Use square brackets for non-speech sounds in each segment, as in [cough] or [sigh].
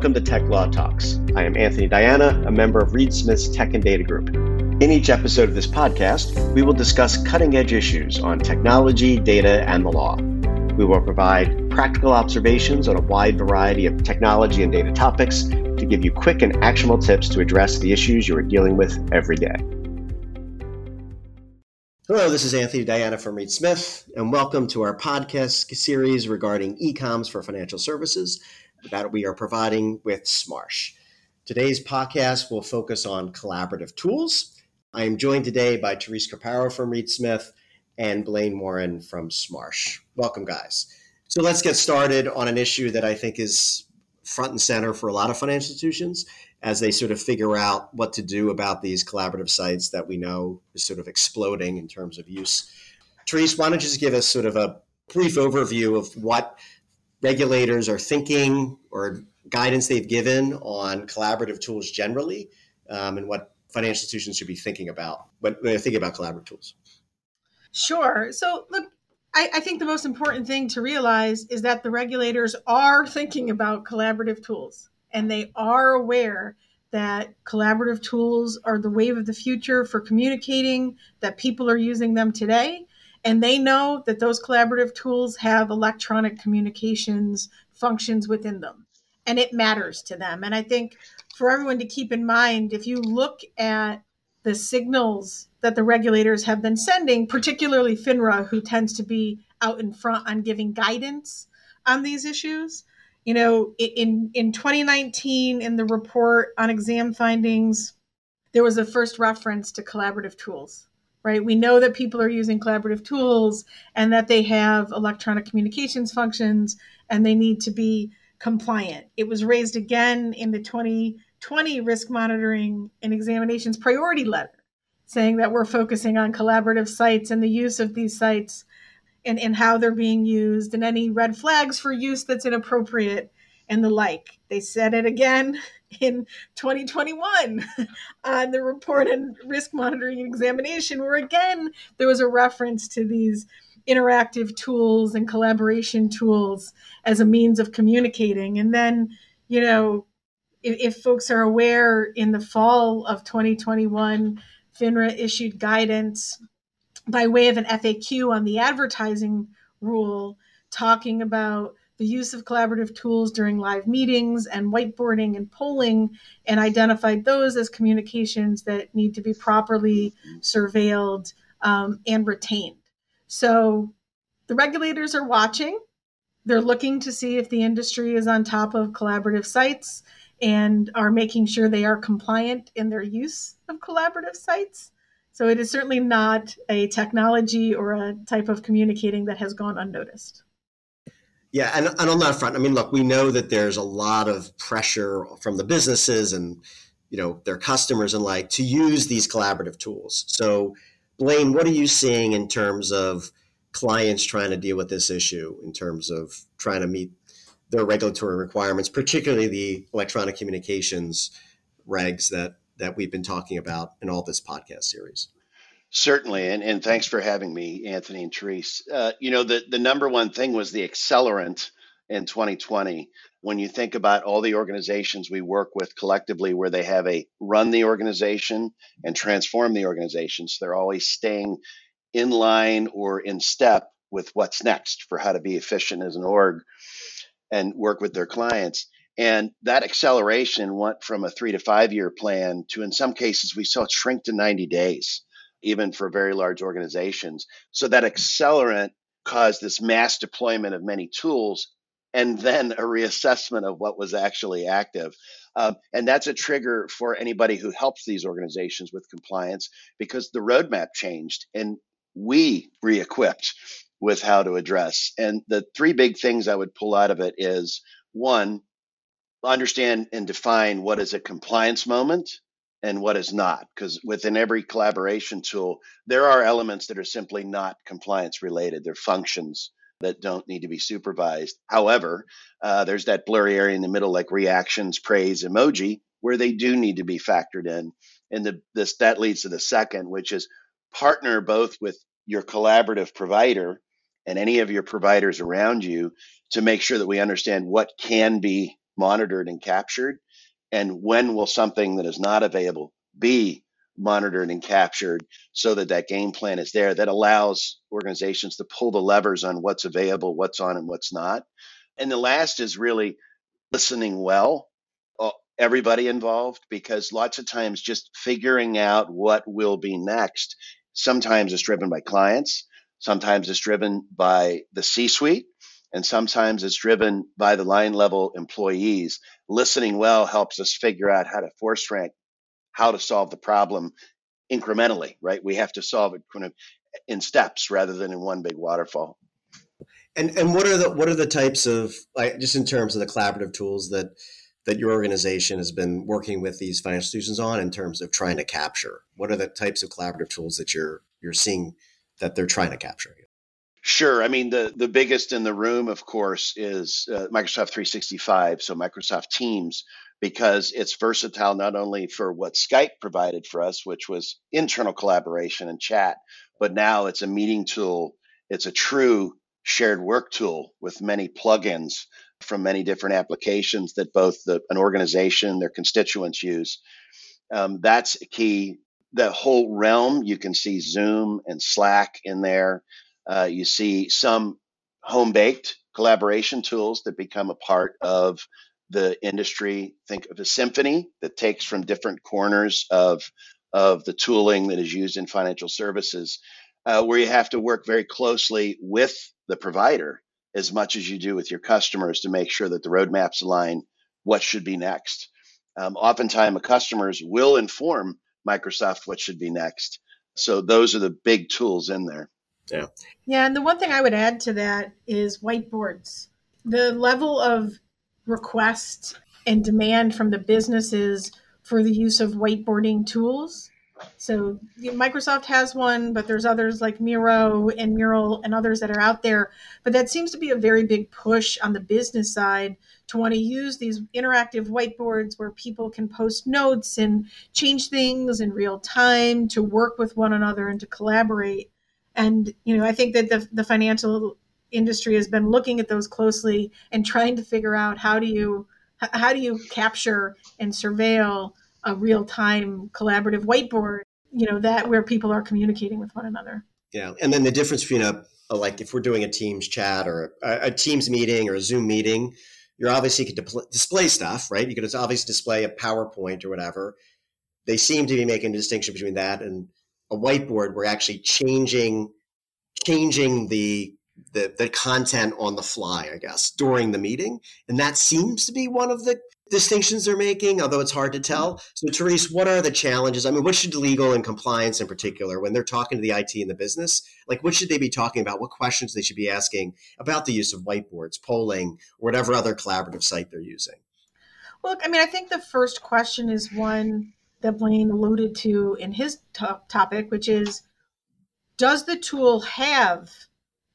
welcome to Tech Law Talks. I am Anthony Diana, a member of Reed Smith's Tech and Data Group. In each episode of this podcast, we will discuss cutting edge issues on technology, data, and the law. We will provide practical observations on a wide variety of technology and data topics to give you quick and actionable tips to address the issues you are dealing with every day. Hello, this is Anthony Diana from Reed Smith, and welcome to our podcast series regarding e-coms for financial services that we are providing with Smarsh. Today's podcast will focus on collaborative tools. I am joined today by Therese Craparo from Reed Smith and Blaine Warren from Smarsh. Welcome, guys. So let's get started on an issue that I think is front and center for a lot of financial institutions as they sort of figure out what to do about these collaborative sites that we know is sort of exploding in terms of use. Therese, why don't you just give us sort of a brief overview of what regulators are thinking or guidance they've given on collaborative tools generally um, and what financial institutions should be thinking about when they're thinking about collaborative tools. Sure. So, look, I, I, think the most important thing to realize is that the regulators are thinking about collaborative tools and they are aware that collaborative tools are the wave of the future for communicating, that people are using them today. And they know that those collaborative tools have electronic communications functions within them. And it matters to them. And I think for everyone to keep in mind, if you look at the signals that the regulators have been sending, particularly FINRA, who tends to be out in front on giving guidance on these issues. You know, in in 2019, in the report on exam findings, there was a first reference to collaborative tools. Right, we know that people are using collaborative tools and that they have electronic communications functions and they need to be compliant. It was raised again in the 2020 risk monitoring and examinations priority letter saying that we're focusing on collaborative sites and the use of these sites and, and how they're being used and any red flags for use that's inappropriate and the like. They said it again in 2021 [laughs] on the report and risk monitoring and examination, where again there was a reference to these interactive tools and collaboration tools as a means of communicating. And then, you know, if, if folks are aware, in the fall of 2021, FINRA issued guidance by way of an FAQ on the advertising rule, talking about the use of collaborative tools during live meetings and whiteboarding and polling, and identified those as communications that need to be properly surveilled um, and retained. So the regulators are watching. They're looking to see if the industry is on top of collaborative sites and are making sure they are compliant in their use of collaborative sites. So it is certainly not a technology or a type of communicating that has gone unnoticed. Yeah, and, and on that front, I mean, look, we know that there's a lot of pressure from the businesses and you know their customers and like to use these collaborative tools. So, Blaine, what are you seeing in terms of clients trying to deal with this issue in terms of trying to meet their regulatory requirements, particularly the electronic communications regs that that we've been talking about in all this podcast series. Certainly, and, and thanks for having me, Anthony and Therese. Uh, you know, the, the number one thing was the accelerant in 2020. When you think about all the organizations we work with collectively, where they have a run the organization and transform the organization, so they're always staying in line or in step with what's next for how to be efficient as an org and work with their clients. And that acceleration went from a three to five year plan to, in some cases, we saw it shrink to 90 days, even for very large organizations. So that accelerant caused this mass deployment of many tools and then a reassessment of what was actually active. Um, and that's a trigger for anybody who helps these organizations with compliance because the roadmap changed and we re equipped with how to address. And the three big things I would pull out of it is one, understand and define what is a compliance moment and what is not. Because within every collaboration tool, there are elements that are simply not compliance related, they're functions that don't need to be supervised. However, uh, there's that blurry area in the middle, like reactions, praise, emoji, where they do need to be factored in. And the, this that leads to the second, which is partner both with your collaborative provider and any of your providers around you to make sure that we understand what can be monitored and captured? And when will something that is not available be monitored and captured so that that game plan is there that allows organizations to pull the levers on what's available, what's on, and what's not? And the last is really listening well uh, everybody involved because lots of times just figuring out what will be next sometimes is driven by clients sometimes it's driven by the c suite and sometimes it's driven by the line level employees listening well helps us figure out how to force rank how to solve the problem incrementally right we have to solve it kind of in steps rather than in one big waterfall and and what are the what are the types of like just in terms of the collaborative tools that that your organization has been working with these financial institutions on in terms of trying to capture? What are the types of collaborative tools that you're you're seeing that they're trying to capture? Sure. I mean, the, the biggest in the room, of course, is uh, Microsoft 365, so Microsoft Teams, because it's versatile not only for what Skype provided for us, which was internal collaboration and chat, but now it's a meeting tool. It's a true shared work tool with many plugins from many different applications that both the, an organization, their constituents use. Um, that's key. The whole realm, you can see Zoom and Slack in there. Uh, you see some home baked collaboration tools that become a part of the industry. Think of a symphony that takes from different corners of, of the tooling that is used in financial services, uh, where you have to work very closely with the provider as much as you do with your customers to make sure that the roadmaps align what should be next. Um, oftentimes, customers will inform Microsoft what should be next. So those are the big tools in there. Yeah. Yeah. And the one thing I would add to that is whiteboards. The level of request and demand from the businesses for the use of whiteboarding tools so Microsoft has one, but there's others like Miro and Mural and others that are out there. But that seems to be a very big push on the business side to want to use these interactive whiteboards where people can post notes and change things in real time to work with one another and to collaborate. And you know, I think that the the financial industry has been looking at those closely and trying to figure out how do you how do you capture and surveil a real time collaborative whiteboard, you know, that where people are communicating with one another. Yeah. And then the difference between a, a like if we're doing a Teams chat or a, a, Teams meeting or a Zoom meeting, you're obviously could display stuff, right? You could obviously display a PowerPoint or whatever. They seem to be making a distinction between that and a whiteboard. We're actually changing changing the the, the content on the fly, I guess, during the meeting. And that seems to be one of the distinctions they're making, although it's hard to tell. Mm-hmm. So, Therese, what are the challenges? I mean, what should legal and compliance in particular, when they're talking to the IT and the business, like what should they be talking about? What questions they should be asking about the use of whiteboards, polling, whatever other collaborative site they're using? Well, I mean, I think the first question is one that Blaine alluded to in his topic, which is Does the tool have,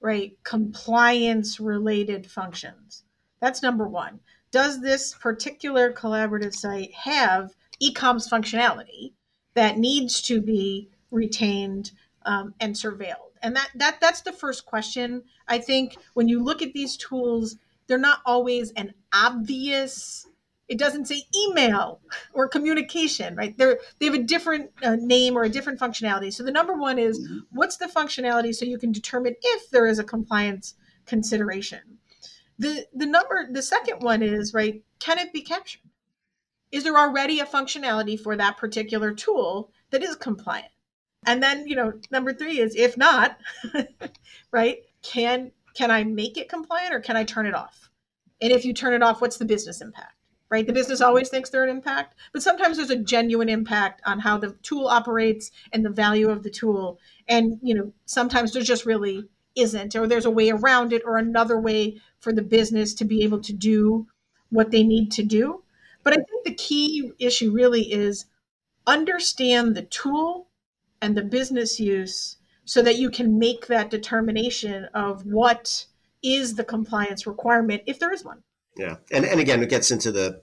right, compliance related functions? That's number one does this particular collaborative site have ecoms functionality that needs to be retained um, and surveilled? And that, that that's the first question. I think when you look at these tools, they're not always an obvious it doesn't say email or communication right? They're they have a different uh, name or a different functionality. So the number one is mm-hmm. what's the functionality so you can determine if there is a compliance consideration? The the number the second one is right can it be captured? Is there already a functionality for that particular tool that is compliant? And then you know number three is if not [laughs] right can can i make it compliant or can i turn it off? And if you turn it off what's the business impact right the business always thinks they're an impact but sometimes there's a genuine impact on how the tool operates and the value of the tool and you know sometimes there just really isn't, or there's a way around it, or another way for the business to be able to do what they need to do. But I think the key issue really is understand the tool and the business use so that you can make that determination of what is the compliance requirement if there is one. Yeah. And, and again, it gets into the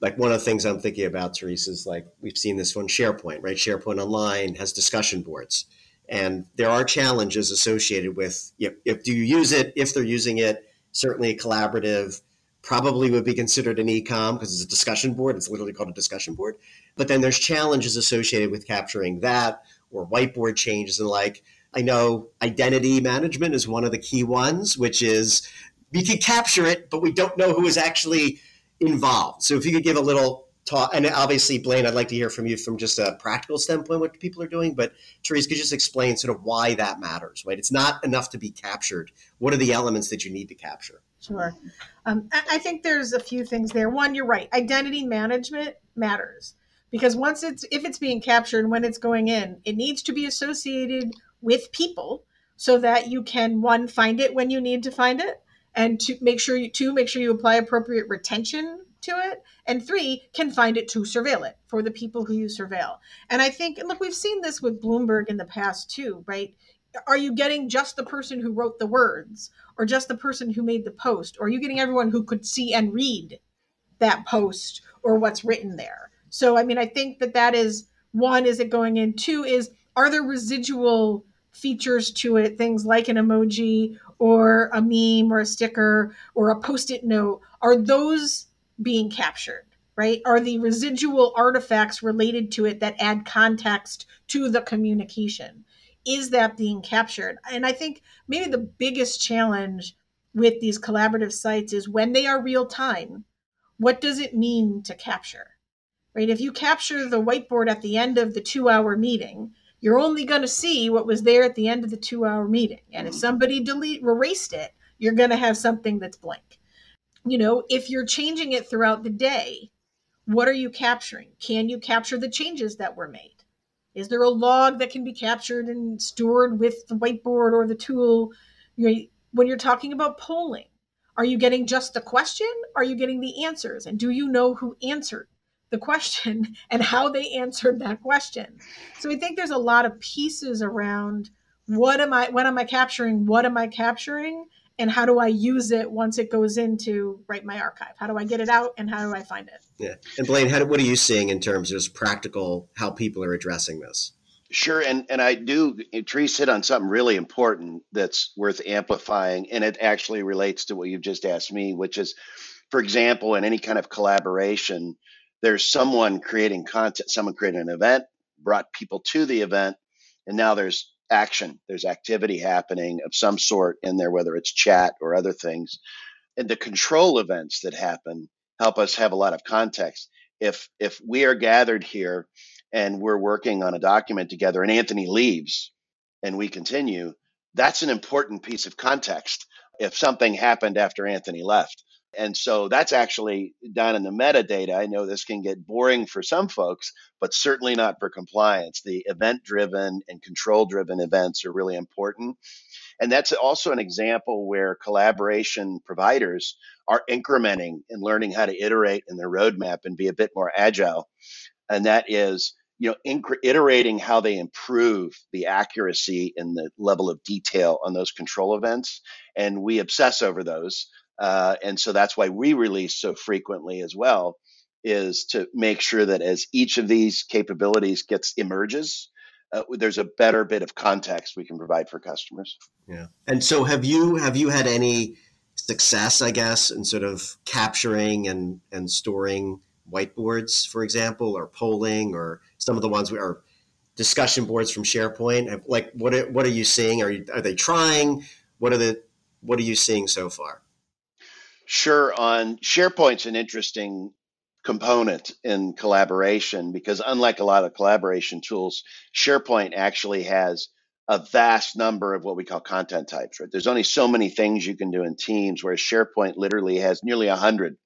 like one of the things I'm thinking about, Therese, is like we've seen this on SharePoint, right? SharePoint Online has discussion boards and there are challenges associated with if, if do you use it if they're using it certainly collaborative probably would be considered an ecom because it's a discussion board. It's literally called a discussion board. But then there's challenges associated with capturing that or whiteboard changes and like. I know identity management is one of the key ones, which is we could capture it, but we don't know who is actually involved. So if you could give a little talk, and obviously, Blaine, I'd like to hear from you from just a practical standpoint what people are doing. But Therese, could you just explain sort of why that matters? Right, it's not enough to be captured. What are the elements that you need to capture? Sure. Um, I think there's a few things there. One, you're right. Identity management matters because once it's if it's being captured when it's going in, it needs to be associated with people so that you can one find it when you need to find it and to make sure you two make sure you apply appropriate retention to it and three can find it to surveil it for the people who you surveil. And i think and look we've seen this with bloomberg in the past too right? Are you getting just the person who wrote the words or just the person who made the post? Or are you getting everyone who could see and read that post or what's written there? So i mean i think that that is one is it going in? Two is are there residual features to it? Things like an emoji or a meme or a sticker or a post-it note are those being captured right? Are the residual artifacts related to it that add context to the communication? Is that being captured? And i think maybe the biggest challenge with these collaborative sites is when they are real time what does it mean to capture right? If you capture the whiteboard at the end of the 2 hour meeting you're only going to see what was there at the end of the two hour meeting. And if mm-hmm. somebody delete erased it, you're going to have something that's blank. You know, if you're changing it throughout the day, what are you capturing? Can you capture the changes that were made? Is there a log that can be captured and stored with the whiteboard or the tool? You know, when you're talking about polling, are you getting just the question? Are you getting the answers? And do you know who answered? The question [laughs] and how they answered that question. So I think there's a lot of pieces around what am I what am I capturing? What am I capturing? And how do I use it once it goes into right my archive? How do I get it out and how do I find it? Yeah. And Blaine, how, what are you seeing in terms of practical how people are addressing this? Sure, and and I do. Therese hit on something really important that's worth amplifying, and it actually relates to what you've just asked me, which is, for example, in any kind of collaboration, there's someone creating content, someone created an event, brought people to the event, and now there's action, there's activity happening of some sort in there, whether it's chat or other things. And the control events that happen help us have a lot of context. If if we are gathered here and we're working on a document together and Anthony leaves and we continue, that's an important piece of context. If something happened after Anthony left, and so that's actually done in the metadata. I know this can get boring for some folks, but certainly not for compliance. The event driven and control driven events are really important. And that's also an example where collaboration providers are incrementing and learning how to iterate in their roadmap and be a bit more agile. And that is, you know, inc- iterating how they improve the accuracy and the level of detail on those control events. And we obsess over those uh, and so that's why we release so frequently as well is to make sure that as each of these capabilities gets emerges uh, there's a better bit of context we can provide for customers. Yeah. And so have you have you had any success i guess in sort of capturing and and storing whiteboards for example or polling or some of the ones we are discussion boards from sharepoint? Like what are, what are you seeing? Are you, are they trying? What are the what are you seeing so far Sure. On SharePoint's an interesting component in collaboration because unlike a lot of collaboration tools, SharePoint actually has a vast number of what we call content types, right? There's only so many things you can do in Teams, whereas SharePoint literally has nearly a hundred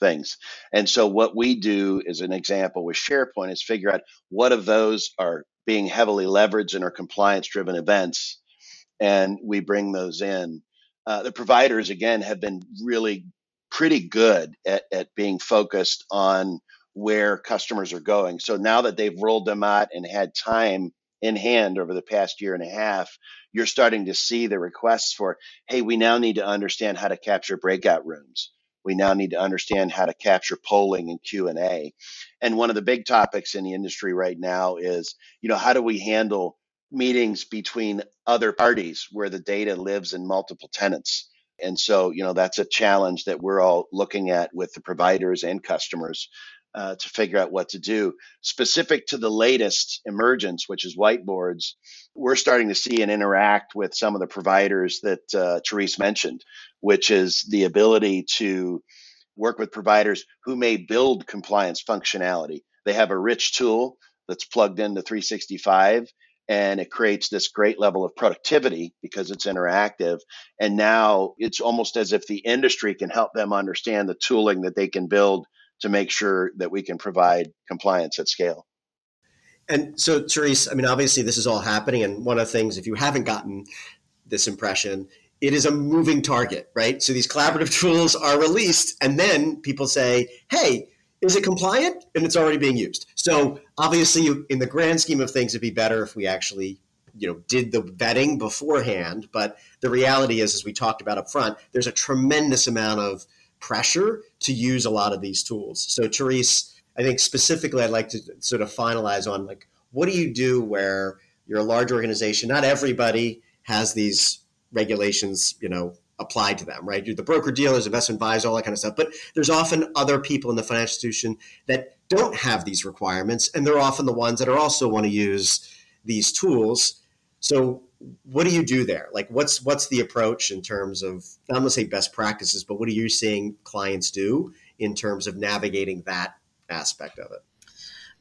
things. And so what we do as an example with SharePoint is figure out what of those are being heavily leveraged in our compliance driven events and we bring those in uh, the providers again have been really pretty good at, at being focused on where customers are going. So now that they've rolled them out and had time in hand over the past year and a half, you're starting to see the requests for, hey, we now need to understand how to capture breakout rooms. We now need to understand how to capture polling and Q&A. And one of the big topics in the industry right now is, you know, how do we handle meetings between other parties where the data lives in multiple tenants. And so, you know, that's a challenge that we're all looking at with the providers and customers uh, to figure out what to do. Specific to the latest emergence, which is whiteboards, we're starting to see and interact with some of the providers that uh, Therese mentioned, which is the ability to work with providers who may build compliance functionality. They have a rich tool that's plugged into 365 and it creates this great level of productivity because it's interactive. And now it's almost as if the industry can help them understand the tooling that they can build to make sure that we can provide compliance at scale. And so therese i mean obviously this is all happening and one of the things if you haven't gotten this impression it is a moving target right? So these collaborative [laughs] tools are released and then people say hey is it compliant? And it's already being used. So obviously in the grand scheme of things it'd be better if we actually you know did the vetting beforehand. But the reality is as we talked about up front there's a tremendous amount of pressure to use a lot of these tools. So therese i think specifically i'd like to sort of finalize on like what do you do where you're a large organization? Not everybody has these regulations you know applied to them, right? You're the broker dealers, investment advisors, all that kind of stuff. But there's often other people in the financial institution that don't have these requirements, and they're often the ones that are also want to use these tools. So what do you do there? Like what's what's the approach in terms of I'm gonna say best practices, but what are you seeing clients do in terms of navigating that aspect of it?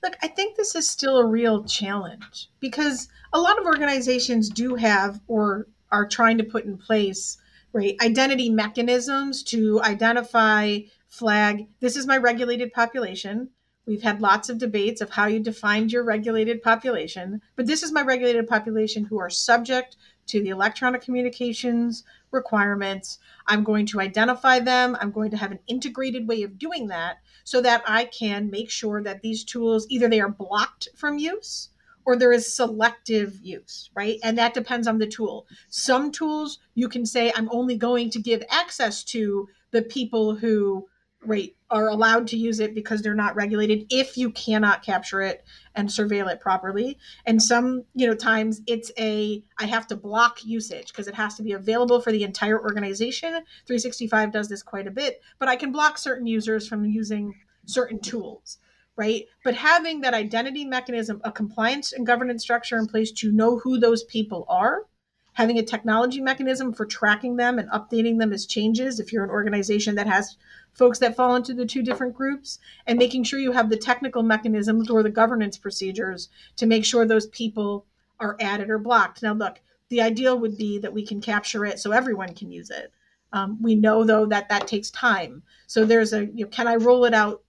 Look, I think this is still a real challenge because a lot of organizations do have or are trying to put in place right. Identity mechanisms to identify flag this is my regulated population. We've had lots of debates of how you defined your regulated population but this is my regulated population who are subject to the electronic communications requirements. I'm going to identify them. I'm going to have an integrated way of doing that so that i can make sure that these tools either they are blocked from use or there is selective use, right? And that depends on the tool. Some tools you can say, I'm only going to give access to the people who right are allowed to use it because they're not regulated if you cannot capture it and surveil it properly and some you know times it's a i have to block usage because it has to be available for the entire organization 365 does this quite a bit but i can block certain users from using certain tools right? But having that identity mechanism, a compliance and governance structure in place to know who those people are, having a technology mechanism for tracking them and updating them as changes if you're an organization that has folks that fall into the two different groups and making sure you have the technical mechanisms or the governance procedures to make sure those people are added or blocked. Now, look, the ideal would be that we can capture it so everyone can use it. Um, we know though that that takes time. So there's a you know, can I roll it out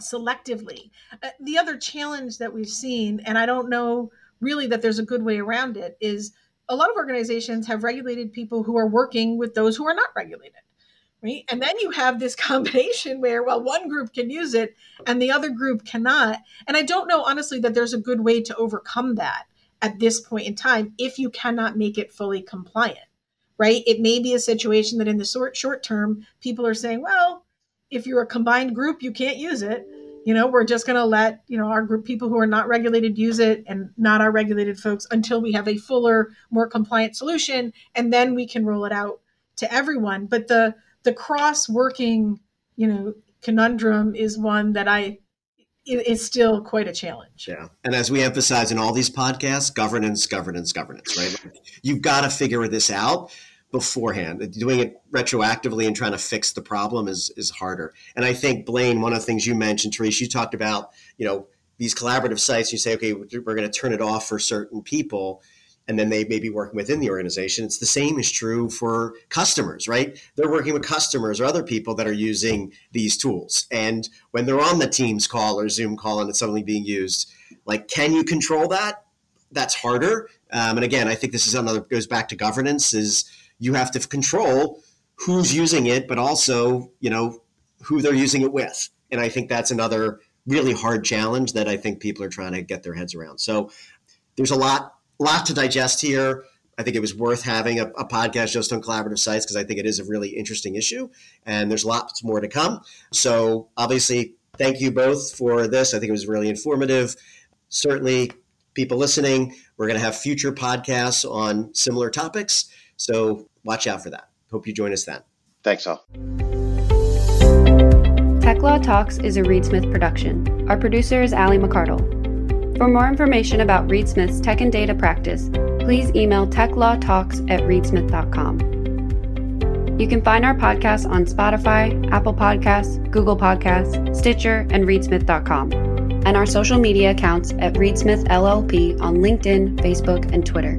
selectively. Uh, the other challenge that we've seen, and I don't know really that there's a good way around it, is a lot of organizations have regulated people who are working with those who are not regulated. Right. And then you have this [laughs] combination where, well, one group can use it and the other group cannot. And I don't know, honestly, that there's a good way to overcome that at this point in time if you cannot make it fully compliant. Right. It may be a situation that in the short, short term, people are saying, well, if you're a combined group, you can't use it. You know, we're just going to let, you know, our group people who are not regulated use it and not our regulated folks until we have a fuller, more compliant solution and then we can roll it out to everyone. But the the cross working, you know, conundrum is one that I is still quite a challenge. Yeah. And as we emphasize in all these podcasts, governance, governance, governance, right? You've got to figure this out beforehand. Doing it retroactively and trying to fix the problem is is harder. And I think Blaine, one of the things you mentioned, Therese, you talked about, you know, these collaborative sites. You say, okay, we're going to turn it off for certain people, and then they may be working within the organization. It's the same is true for customers, right? They're working with customers or other people that are using these tools, and when they're on the Teams call or Zoom call and it's suddenly being used, like, can you control that? That's harder. Um, and again, I think this is another goes back to governance. Is you have to control who's using it, but also, you know, who they're using it with. And I think that's another really hard challenge that I think people are trying to get their heads around. So there's a lot, lot to digest here. I think it was worth having a, a podcast just on collaborative sites because I think it is a really interesting issue, and there's lots more to come. So obviously, thank you both for this. I think it was really informative. Certainly, people listening, we're going to have future podcasts on similar topics. So watch out for that. Hope you join us then. Thanks all. Tech Law Talks is a Reed Smith production. Our producer is Ali McCardell. For more information about Reed Smith's tech and data practice, please email techlawtalks at reedsmith.com. You can find our podcast on Spotify, Apple Podcasts, Google Podcasts, Stitcher, and reedsmith.com, and our social media accounts at Reedsmith LLP on LinkedIn, Facebook, and Twitter.